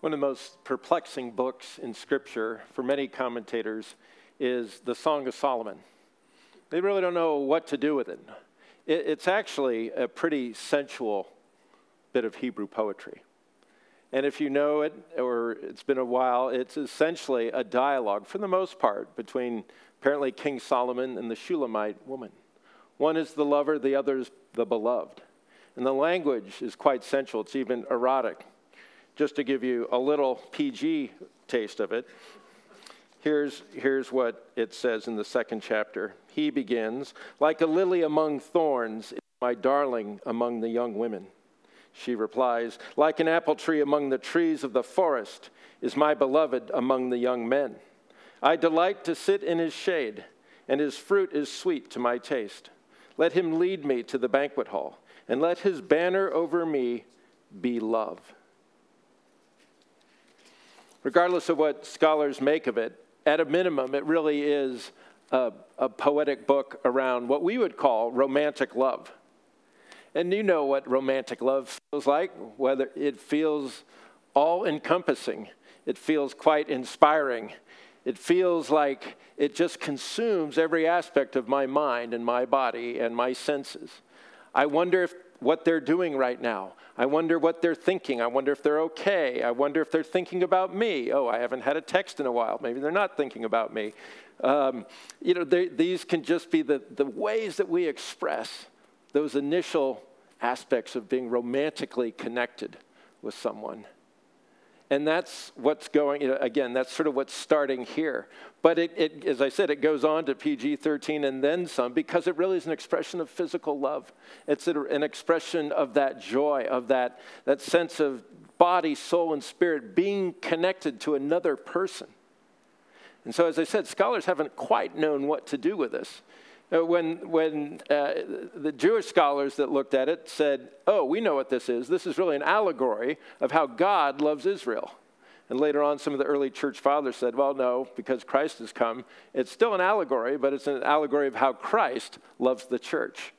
One of the most perplexing books in Scripture for many commentators is the Song of Solomon. They really don't know what to do with it. It's actually a pretty sensual bit of Hebrew poetry. And if you know it, or it's been a while, it's essentially a dialogue, for the most part, between apparently King Solomon and the Shulamite woman. One is the lover, the other is the beloved. And the language is quite sensual, it's even erotic just to give you a little PG taste of it, here's, here's what it says in the second chapter. He begins, Like a lily among thorns, is my darling among the young women. She replies, Like an apple tree among the trees of the forest is my beloved among the young men. I delight to sit in his shade, and his fruit is sweet to my taste. Let him lead me to the banquet hall, and let his banner over me be love regardless of what scholars make of it, at a minimum, it really is a, a, poetic book around what we would call romantic love. And you know what romantic love feels like, whether it feels all encompassing, it feels quite inspiring. It feels like it just consumes every aspect of my mind and my body and my senses. I wonder if what they're doing right now. I wonder what they're thinking. I wonder if they're okay. I wonder if they're thinking about me. Oh, I haven't had a text in a while. Maybe they're not thinking about me. Um, you know, these can just be the, the ways that we express those initial aspects of being romantically connected with someone. And that's what's going, you know, again, that's sort of what's starting here. But it, it, as I said, it goes on to PG 13 and then some because it really is an expression of physical love. It's an expression of that joy, of that, that sense of body, soul, and spirit being connected to another person. And so, as I said, scholars haven't quite known what to do with this. Uh, when, when uh, the Jewish scholars that looked at it said, Oh, we know what this is. This is really an allegory of how God loves Israel. And later on, some of the early church fathers said, Well, no, because Christ has come. It's still an allegory, but it's an allegory of how Christ loves the church.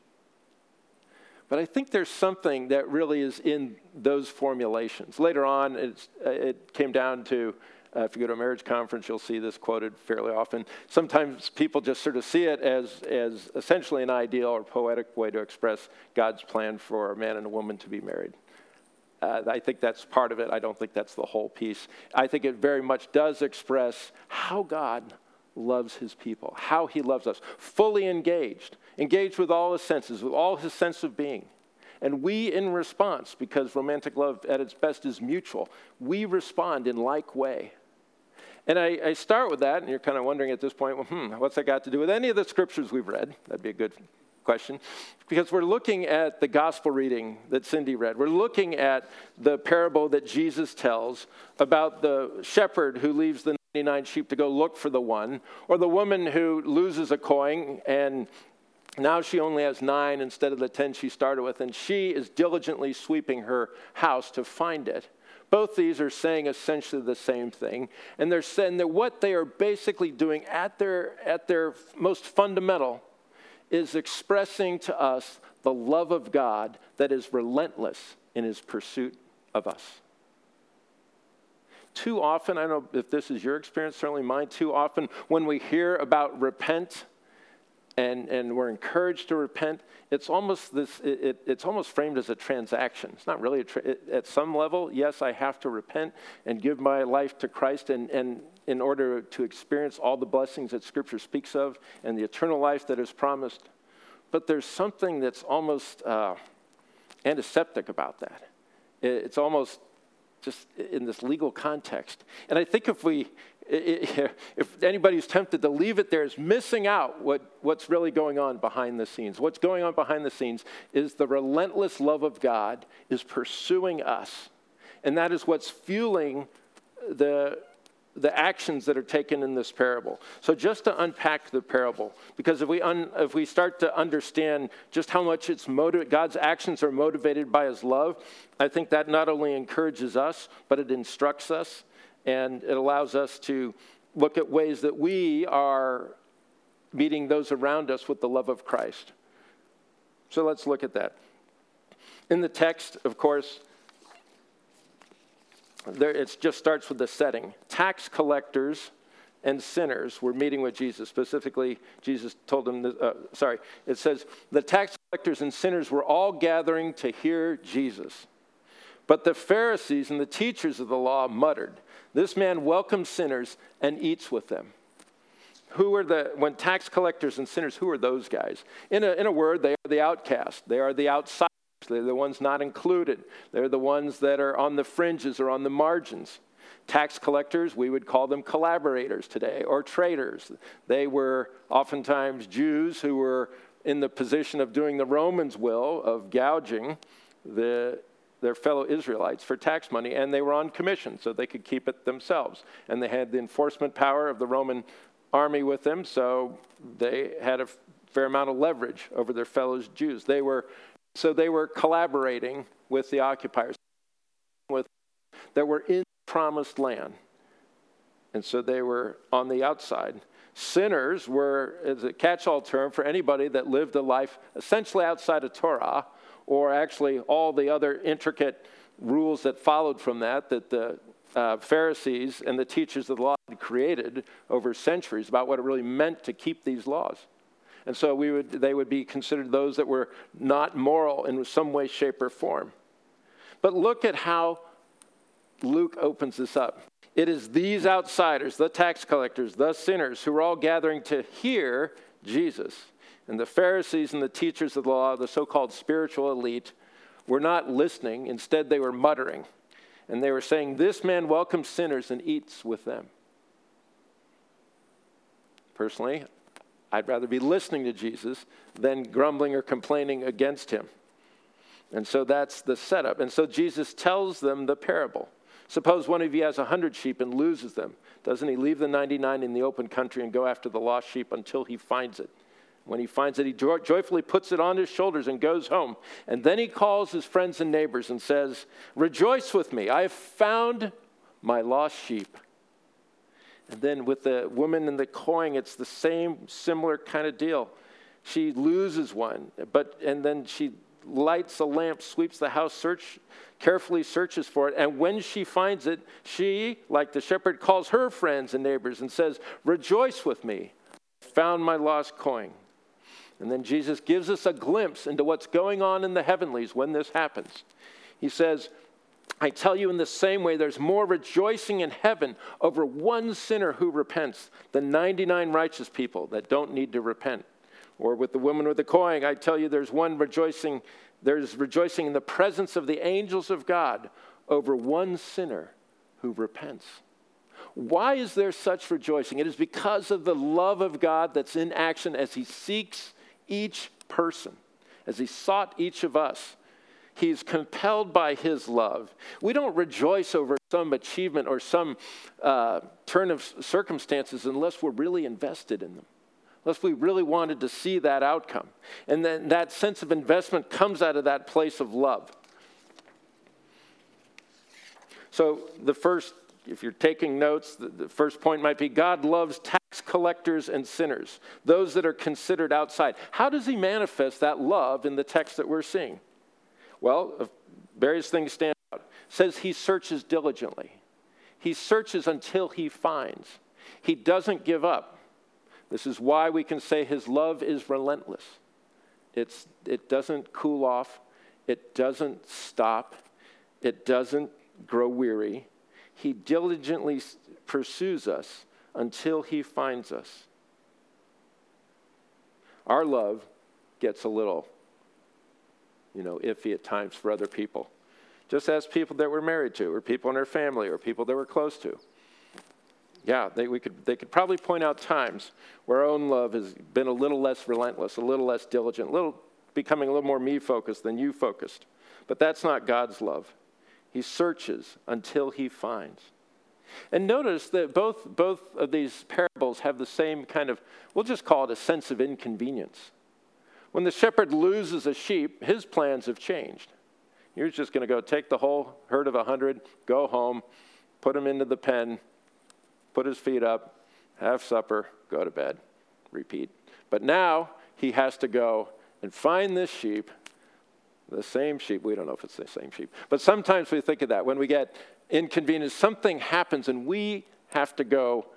But I think there's something that really is in those formulations. Later on, uh, it came down to uh, if you go to a marriage conference, you'll see this quoted fairly often. Sometimes people just sort of see it as, as essentially an ideal or poetic way to express God's plan for a man and a woman to be married. Uh, I think that's part of it. I don't think that's the whole piece. I think it very much does express how God loves his people, how he loves us, fully engaged, engaged with all his senses, with all his sense of being. And we, in response, because romantic love at its best is mutual, we respond in like way. And I, I, start with that, and you're kind of wondering at this point, well, hmm, what's that got to do with any of the scriptures we've read? That'd be a good question. Because we're looking at the gospel reading that Cindy read. We're looking at the parable that Jesus tells about the shepherd who leaves the 99 sheep to go look for the one, or the woman who loses a coin and now she only has nine instead of the 10 she started with, and she is diligently sweeping her house to find it. Both these are saying essentially the same thing. And they're saying that what they are basically doing at their, at their most fundamental is expressing to us the love of God that is relentless in his pursuit of us. Too often, I don't know if this is your experience, certainly mine, too often when we hear about repent, and, and we're encouraged to repent, it's almost, this, it, it, it's almost framed as a transaction. It's not really, tra- it, at some level, yes, I have to repent and give my life to Christ and, and in order to experience all the blessings that Scripture speaks of and the eternal life that is promised. But there's something that's almost uh, antiseptic about that. It's almost just in this legal context. And I think if we, if anybody's tempted to leave it there, is missing out what, what's really going on behind the scenes. What's going on behind the scenes is the relentless love of God is pursuing us. And that is what's fueling the, the actions that are taken in this parable. So, just to unpack the parable, because if we, un, if we start to understand just how much it's motiv- God's actions are motivated by His love, I think that not only encourages us, but it instructs us and it allows us to look at ways that we are meeting those around us with the love of Christ. So, let's look at that. In the text, of course, there, it just starts with the setting. Tax collectors and sinners were meeting with Jesus. Specifically, Jesus told them, uh, sorry, it says, the tax collectors and sinners were all gathering to hear Jesus. But the Pharisees and the teachers of the law muttered, This man welcomes sinners and eats with them. Who are the, when tax collectors and sinners, who are those guys? In a, in a word, they are the outcast. They are the outsiders. They're the ones not included. They're the ones that are on the fringes or on the margins. Tax collectors, we would call them collaborators today, or traitors. They were oftentimes Jews who were in the position of doing the Romans' will of gouging the, their fellow Israelites for tax money, and they were on commission, so they could keep it themselves. And they had the enforcement power of the Roman army with them, so they had a fair amount of leverage over their fellow Jews. They were, so they were collaborating with the occupiers with, that were in the promised land. And so they were on the outside. Sinners were is a catch all term for anybody that lived a life essentially outside of Torah, or actually all the other intricate rules that followed from that, that the uh, Pharisees and the teachers of the law had created over centuries about what it really meant to keep these laws. And so we would, they would be considered those that were not moral in some way, shape, or form. But look at how Luke opens this up. It is these outsiders, the tax collectors, the sinners, who are all gathering to hear Jesus. And the Pharisees and the teachers of the law, the so called spiritual elite, were not listening. Instead, they were muttering. And they were saying, This man welcomes sinners and eats with them. Personally, I'd rather be listening to Jesus than grumbling or complaining against him. And so that's the setup. And so Jesus tells them the parable. Suppose one of you has a hundred sheep and loses them. Doesn't he leave the 99 in the open country and go after the lost sheep until he finds it? When he finds it, he joyfully puts it on his shoulders and goes home. And then he calls his friends and neighbors and says, Rejoice with me, I have found my lost sheep. And then with the woman and the coin, it's the same similar kind of deal. She loses one, but and then she lights a lamp, sweeps the house, search, carefully searches for it. And when she finds it, she, like the shepherd, calls her friends and neighbors and says, Rejoice with me, found my lost coin. And then Jesus gives us a glimpse into what's going on in the heavenlies when this happens. He says, I tell you in the same way, there's more rejoicing in heaven over one sinner who repents than 99 righteous people that don't need to repent. Or with the woman with the coin, I tell you there's one rejoicing, there's rejoicing in the presence of the angels of God over one sinner who repents. Why is there such rejoicing? It is because of the love of God that's in action as He seeks each person, as He sought each of us. He's compelled by His love. We don't rejoice over some achievement or some uh, turn of circumstances unless we're really invested in them unless we really wanted to see that outcome. And then that sense of investment comes out of that place of love. So, the first, if you're taking notes, the, the first point might be God loves tax collectors and sinners, those that are considered outside. How does he manifest that love in the text that we're seeing? Well, various things stand out. It says he searches diligently. He searches until he finds. He doesn't give up. This is why we can say his love is relentless. It's, it doesn't cool off, it doesn't stop, it doesn't grow weary. He diligently pursues us until he finds us. Our love gets a little, you know, iffy at times for other people. Just as people that we're married to, or people in our family, or people that we're close to. Yeah, they, we could, they could probably point out times where our own love has been a little less relentless, a little less diligent, a little becoming a little more me focused than you focused. But that's not God's love. He searches until he finds. And notice that both, both of these parables have the same kind of, we'll just call it a sense of inconvenience. When the shepherd loses a sheep, his plans have changed. You're just going to go take the whole herd of a hundred, go home, put them into the pen, put his feet up, have supper, go to bed, repeat. But now he has to go and find this sheep, the same sheep. We don't know if it's the same sheep, but sometimes we think of that when we get inconvenienced, Something happens, and we have to go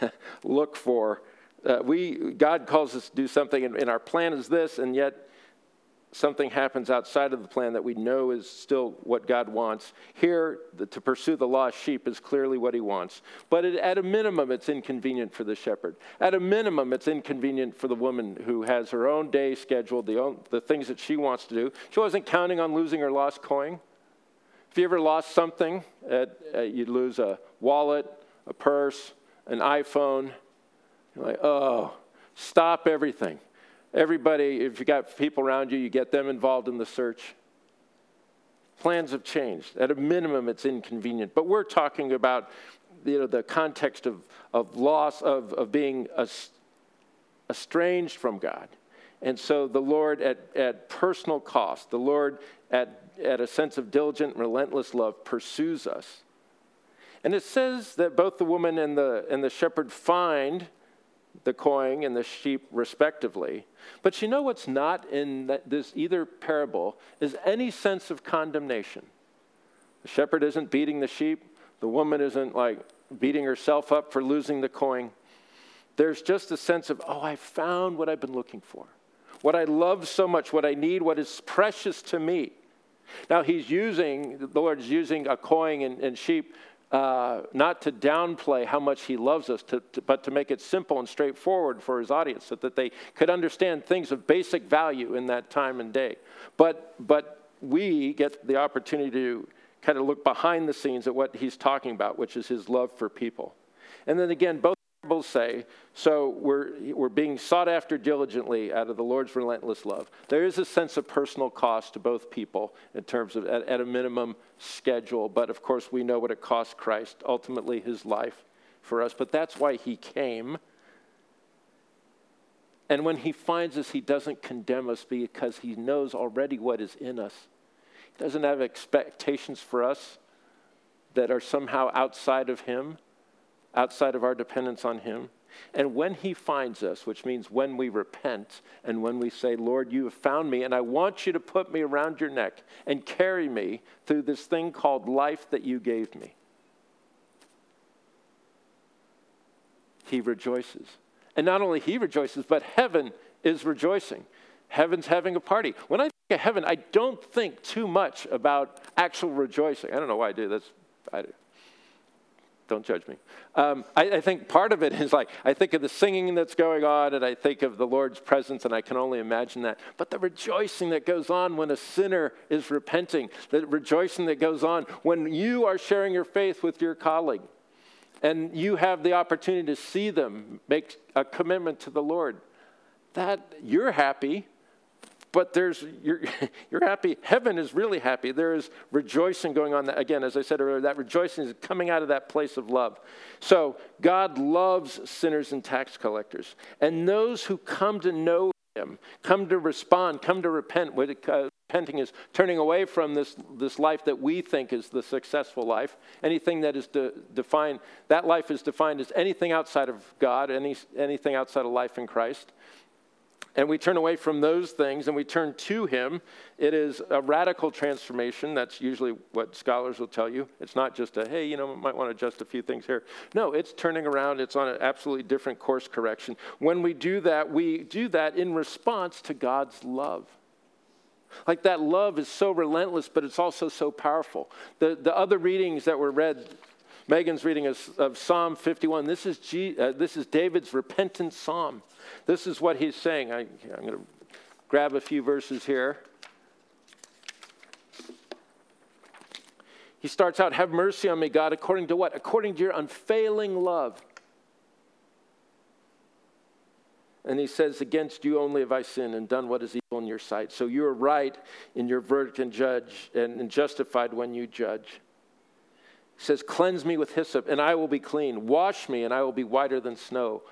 look for. Uh, we God calls us to do something, and, and our plan is this, and yet something happens outside of the plan that we know is still what God wants. Here, the, to pursue the lost sheep is clearly what he wants. But it, at a minimum, it's inconvenient for the shepherd. At a minimum, it's inconvenient for the woman who has her own day scheduled, the, own, the things that she wants to do. She wasn't counting on losing her lost coin. If you ever lost something, at, you'd lose a wallet, a purse, an iPhone. You're like, oh, stop everything Everybody, if you've got people around you, you get them involved in the search. Plans have changed. At a minimum, it's inconvenient. But we're talking about you know, the context of, of loss, of, of being estranged from God. And so the Lord, at, at personal cost, the Lord, at, at a sense of diligent, relentless love, pursues us. And it says that both the woman and the, and the shepherd find the coin and the sheep respectively. But you know what's not in this either parable is any sense of condemnation. The shepherd isn't beating the sheep, the woman isn't like beating herself up for losing the coin. There's just a sense of, oh, I found what I've been looking for. What I love so much, what I need, what is precious to me. Now, he's using, the Lord is using a coin and, and sheep uh, not to downplay how much he loves us, to, to, but to make it simple and straightforward for his audience so that they could understand things of basic value in that time and day. But, but we get the opportunity to kind of look behind the scenes at what he's talking about, which is his love for people. And then again, both say, so we're, we're being sought after diligently out of the Lord's relentless love. There is a sense of personal cost to both people in terms of, at, at a minimum, schedule. But of course, we know what it cost Christ, ultimately, his life for us. But that's why he came. And when he finds us, he doesn't condemn us because he knows already what is in us. He doesn't have expectations for us that are somehow outside of him outside of our dependence on Him. And when He finds us, which means when we repent and when we say, Lord, you have found me, and I want you to put me around your neck and carry me through this thing called life that you gave me, He rejoices. And not only He rejoices, but heaven is rejoicing. Heaven's having a party. When I think of heaven, I don't think too much about actual rejoicing. I don't know why I do. That's I, don't judge me. Um, I, I, think part of it is like, I think of the singing that's going on, and I think of the Lord's presence, and I can only imagine that. But the rejoicing that goes on when a sinner is repenting, the rejoicing that goes on when you are sharing your faith with your colleague, and you have the opportunity to see them make a commitment to the Lord, that you're happy, but there's you're, you're happy. Heaven is really happy. There is rejoicing going on. Again as i said earlier that rejoicing is coming out of that place of love. So god loves sinners and tax collectors. And those who come to know him come to respond come to repent uh, repenting is turning away from this, this life that we think is the successful life. Anything that is de- defined that life is defined as anything outside of god any, anything outside of life in christ and we turn away from those things and we turn to Him, it is a radical transformation. That's usually what scholars will tell you. It's not just a, hey, you know, might want to adjust a few things here. No, it's turning around. It's on an absolutely different course correction. When we do that, we do that in response to God's love. Like that love is so relentless, but it's also so powerful. The, the other readings that were read Megan's reading of, Psalm 51. This is, G, uh, this is David's repentant psalm. This is what he's saying. I, I'm going to grab a few verses here. He starts out, Have mercy on me, God, according to what? According to your unfailing love. And he says, Against you only have I sinned and done what is evil in your sight. So you are right in your verdict and judge, and justified when you judge says, Cleanse me with hyssop, and I will be clean. Wash me, and I will be whiter than snow.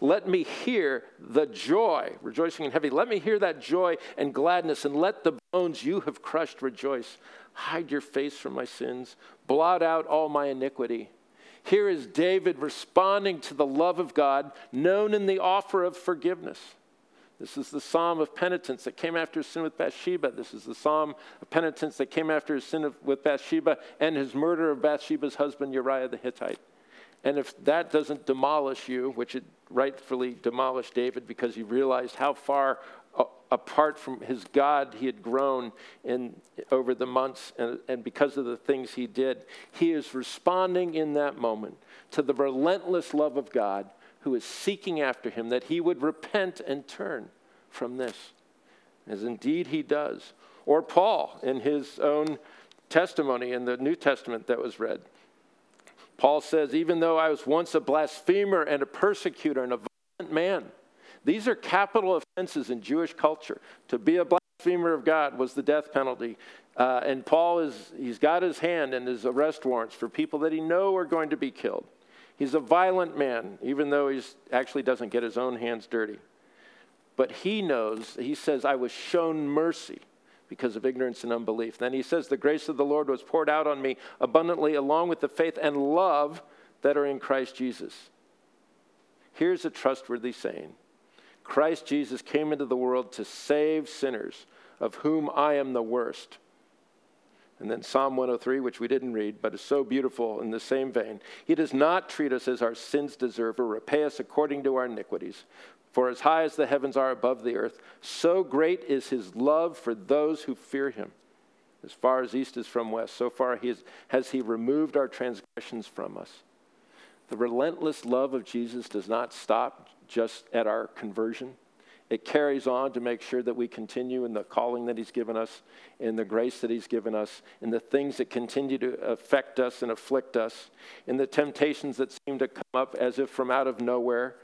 Let me hear the joy, rejoicing in heavy. Let me hear that joy and gladness, and let the bones you have crushed rejoice. Hide your face from my sins, blot out all my iniquity. Here is David responding to the love of God, known in the offer of forgiveness. This is the psalm of penitence that came after his sin with Bathsheba. This is the psalm of penitence that came after his sin of, with Bathsheba and his murder of Bathsheba's husband, Uriah the Hittite. And if that doesn't demolish you, which it rightfully demolished David because he realized how far apart from his God he had grown in, over the months and, and because of the things he did, he is responding in that moment to the relentless love of God who is seeking after him that he would repent and turn from this, as indeed he does. Or Paul in his own testimony in the New Testament that was read. Paul says, Even though I was once a blasphemer and a persecutor and a violent man, these are capital offenses in Jewish culture. To be a blasphemer of God was the death penalty. Uh, and Paul is, he's got his hand in his arrest warrants for people that he know are going to be killed. He's a violent man, even though he actually doesn't get his own hands dirty. But he knows, he says, I was shown mercy because of ignorance and unbelief. Then he says, The grace of the Lord was poured out on me abundantly, along with the faith and love that are in Christ Jesus. Here's a trustworthy saying Christ Jesus came into the world to save sinners, of whom I am the worst. And then Psalm 103, which we didn't read, but is so beautiful in the same vein. He does not treat us as our sins deserve or repay us according to our iniquities. For as high as the heavens are above the earth, so great is his love for those who fear him. As far as east is from west, so far he has he removed our transgressions from us. The relentless love of Jesus does not stop just at our conversion. It carries on to make sure that we continue in the calling that He's given us, in the grace that He's given us, in the things that continue to affect us and afflict us, in the temptations that seem to come up as if from out of nowhere.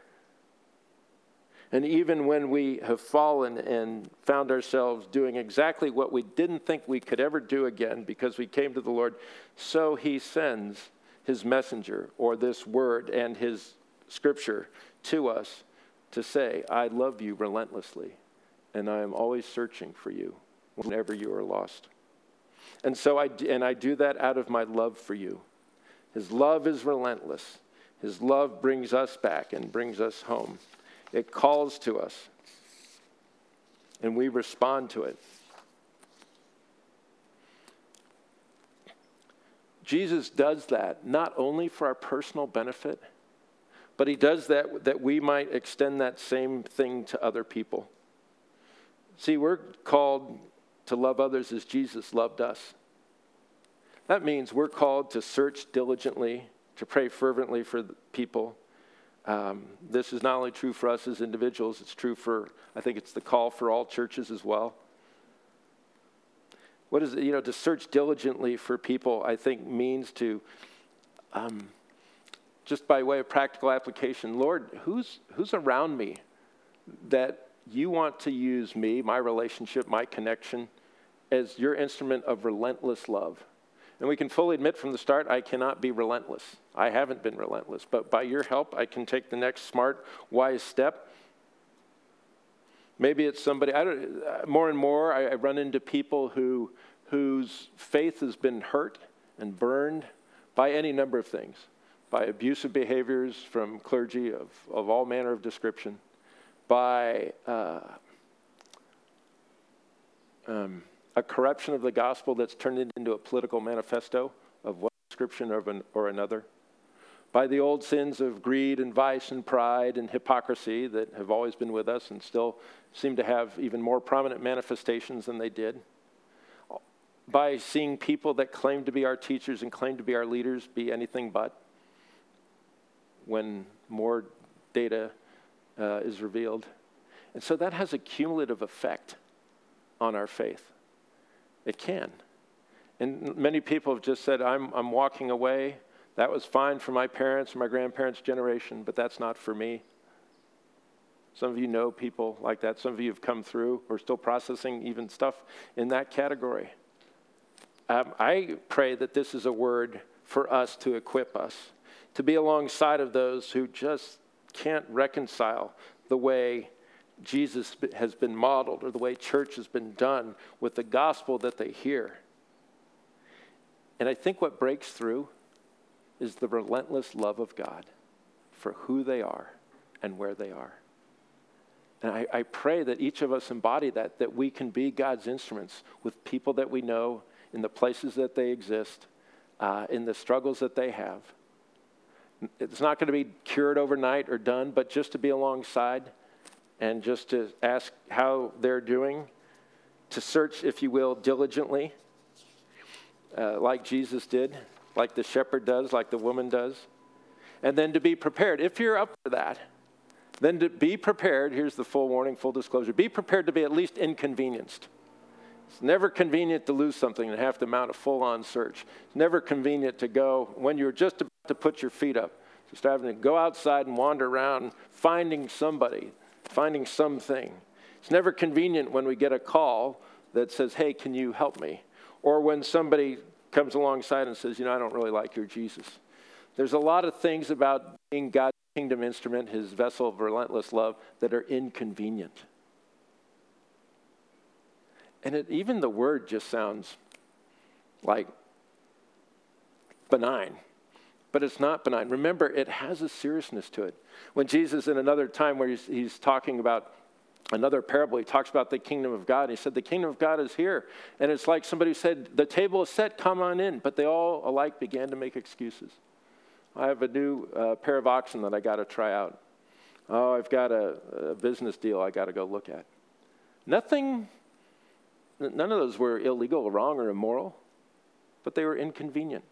And even when we have fallen and found ourselves doing exactly what we didn't think we could ever do again because we came to the Lord, so He sends His messenger or this word and His scripture to us to say, I love you relentlessly, and I am always searching for you whenever you are lost. And so I, and I do that out of my love for you. His love is relentless. His love brings us back and brings us home. It calls to us, and we respond to it. Jesus does that not only for our personal benefit but he does that that we might extend that same thing to other people. See, we're called to love others as Jesus loved us. That means we're called to search diligently, to pray fervently for people. Um, this is not only true for us as individuals, it's true for, I think it's the call for all churches as well. What is it, you know, to search diligently for people, I think means to um, just by way of practical application, Lord, who's, who's around me that you want to use me, my relationship, my connection, as your instrument of relentless love? And we can fully admit from the start, I cannot be relentless. I haven't been relentless. But by your help, I can take the next smart, wise step. Maybe it's somebody, I don't, uh, more and more, I, I run into people who, whose faith has been hurt and burned by any number of things by abusive behaviors from clergy of, of all manner of description, by uh, um, a corruption of the gospel that's turned it into a political manifesto of one description or, an, or another, by the old sins of greed and vice and pride and hypocrisy that have always been with us and still seem to have even more prominent manifestations than they did by seeing people that claim to be our teachers and claim to be our leaders be anything but when more data uh, is revealed. And so that has a cumulative effect on our faith. It can. And many people have just said, I'm, I'm walking away. That was fine for my parents or my grandparents' generation, but that's not for me. Some of you know people like that. Some of you have come through or still processing even stuff in that category. Um, I pray that this is a word for us to equip us to be alongside of those who just can't reconcile the way Jesus has been modeled or the way church has been done with the gospel that they hear. And I think what breaks through is the relentless love of God for who they are and where they are. And I, I, pray that each of us embody that, that we can be God's instruments with people that we know in the places that they exist, uh, in the struggles that they have. It's not going to be cured overnight or done, but just to be alongside and just to ask how they're doing, to search, if you will, diligently, uh, like Jesus did, like the shepherd does, like the woman does, and then to be prepared. If you're up for that, then to be prepared, here's the full warning, full disclosure be prepared to be at least inconvenienced. It's never convenient to lose something and have to mount a full on search. It's never convenient to go when you're just about to put your feet up, just having to go outside and wander around finding somebody finding something. It's never convenient when we get a call that says, Hey, can you help me? Or when somebody comes alongside and says, You know, I don't really like your Jesus. There's a lot of things about being God's kingdom instrument, his vessel of relentless love, that are inconvenient. And it, even the word just sounds like benign, but it's not benign. Remember, it has a seriousness to it. When Jesus, in another time where he's, he's talking about another parable, he talks about the kingdom of God. He said, The kingdom of God is here. And it's like somebody said, The table is set, come on in. But they all alike began to make excuses. I have a new uh, pair of oxen that I got to try out. Oh, I've got a, a business deal I got to go look at. Nothing, none of those were illegal or wrong or immoral, but they were inconvenient.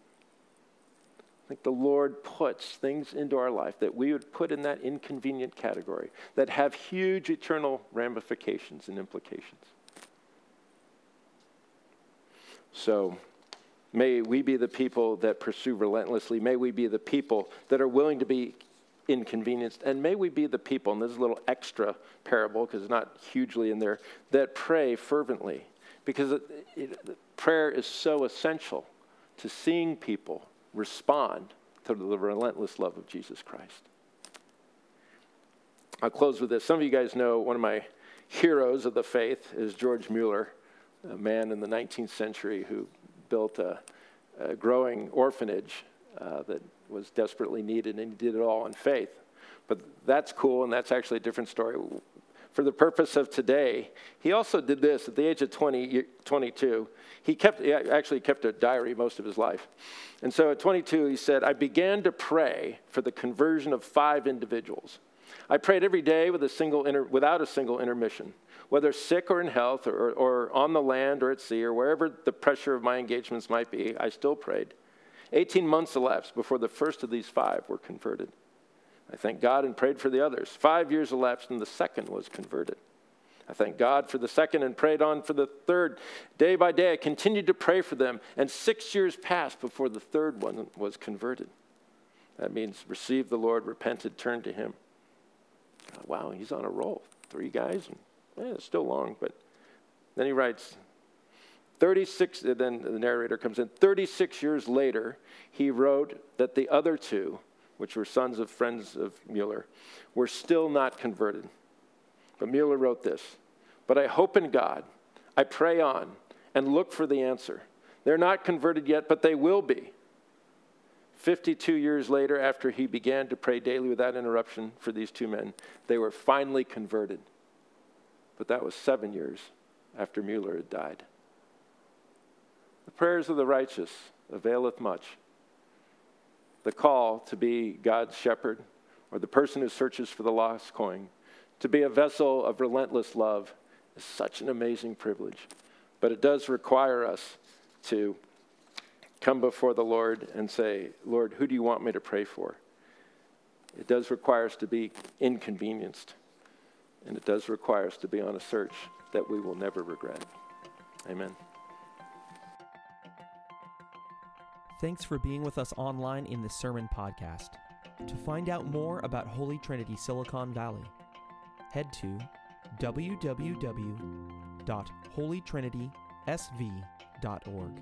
I think the Lord puts things into our life that we would put in that inconvenient category that have huge eternal ramifications and implications. So, may we be the people that pursue relentlessly. May we be the people that are willing to be inconvenienced. And may we be the people, and this is a little extra parable because it's not hugely in there, that pray fervently. Because it, it, prayer is so essential to seeing people respond to the relentless love of Jesus Christ. I'll close with this. Some of you guys know one of my heroes of the faith is George Mueller, a man in the 19th century who built a, a growing orphanage uh, that was desperately needed, and he did it all in faith. But that's cool, and that's actually a different story for the purpose of today, he also did this at the age of 20, 22. He kept, he actually kept a diary most of his life. And so at 22, he said, I began to pray for the conversion of five individuals. I prayed every day with a single inter, without a single intermission, whether sick or in health, or, or on the land or at sea, or wherever the pressure of my engagements might be, I still prayed. 18 months elapsed before the first of these five were converted. I thank God and prayed for the others. Five years elapsed, and the second was converted. I thank God for the second and prayed on for the third. Day by day, I continued to pray for them, and six years passed before the third one was converted. That means received the Lord, repented, turned to Him. wow, he's on a roll. Three guys, and eh, it's still long, but then he writes, 36, then the narrator comes in. 36 years later, he wrote that the other two which were sons of friends of Mueller, were still not converted. But Mueller wrote this But I hope in God, I pray on, and look for the answer. They're not converted yet, but they will be. 52 years later, after he began to pray daily without interruption for these two men, they were finally converted. But that was seven years after Mueller had died. The prayers of the righteous availeth much the call to be God's shepherd or the person who searches for the lost coin, to be a vessel of relentless love is such an amazing privilege. But it does require us to come before the Lord and say, Lord, who do you want me to pray for? It does require us to be inconvenienced, and it does require us to be on a search that we will never regret. Amen. Thanks for being with us online in the Sermon Podcast. To find out more about Holy Trinity Silicon Valley, head to www.holytrinitysv.org.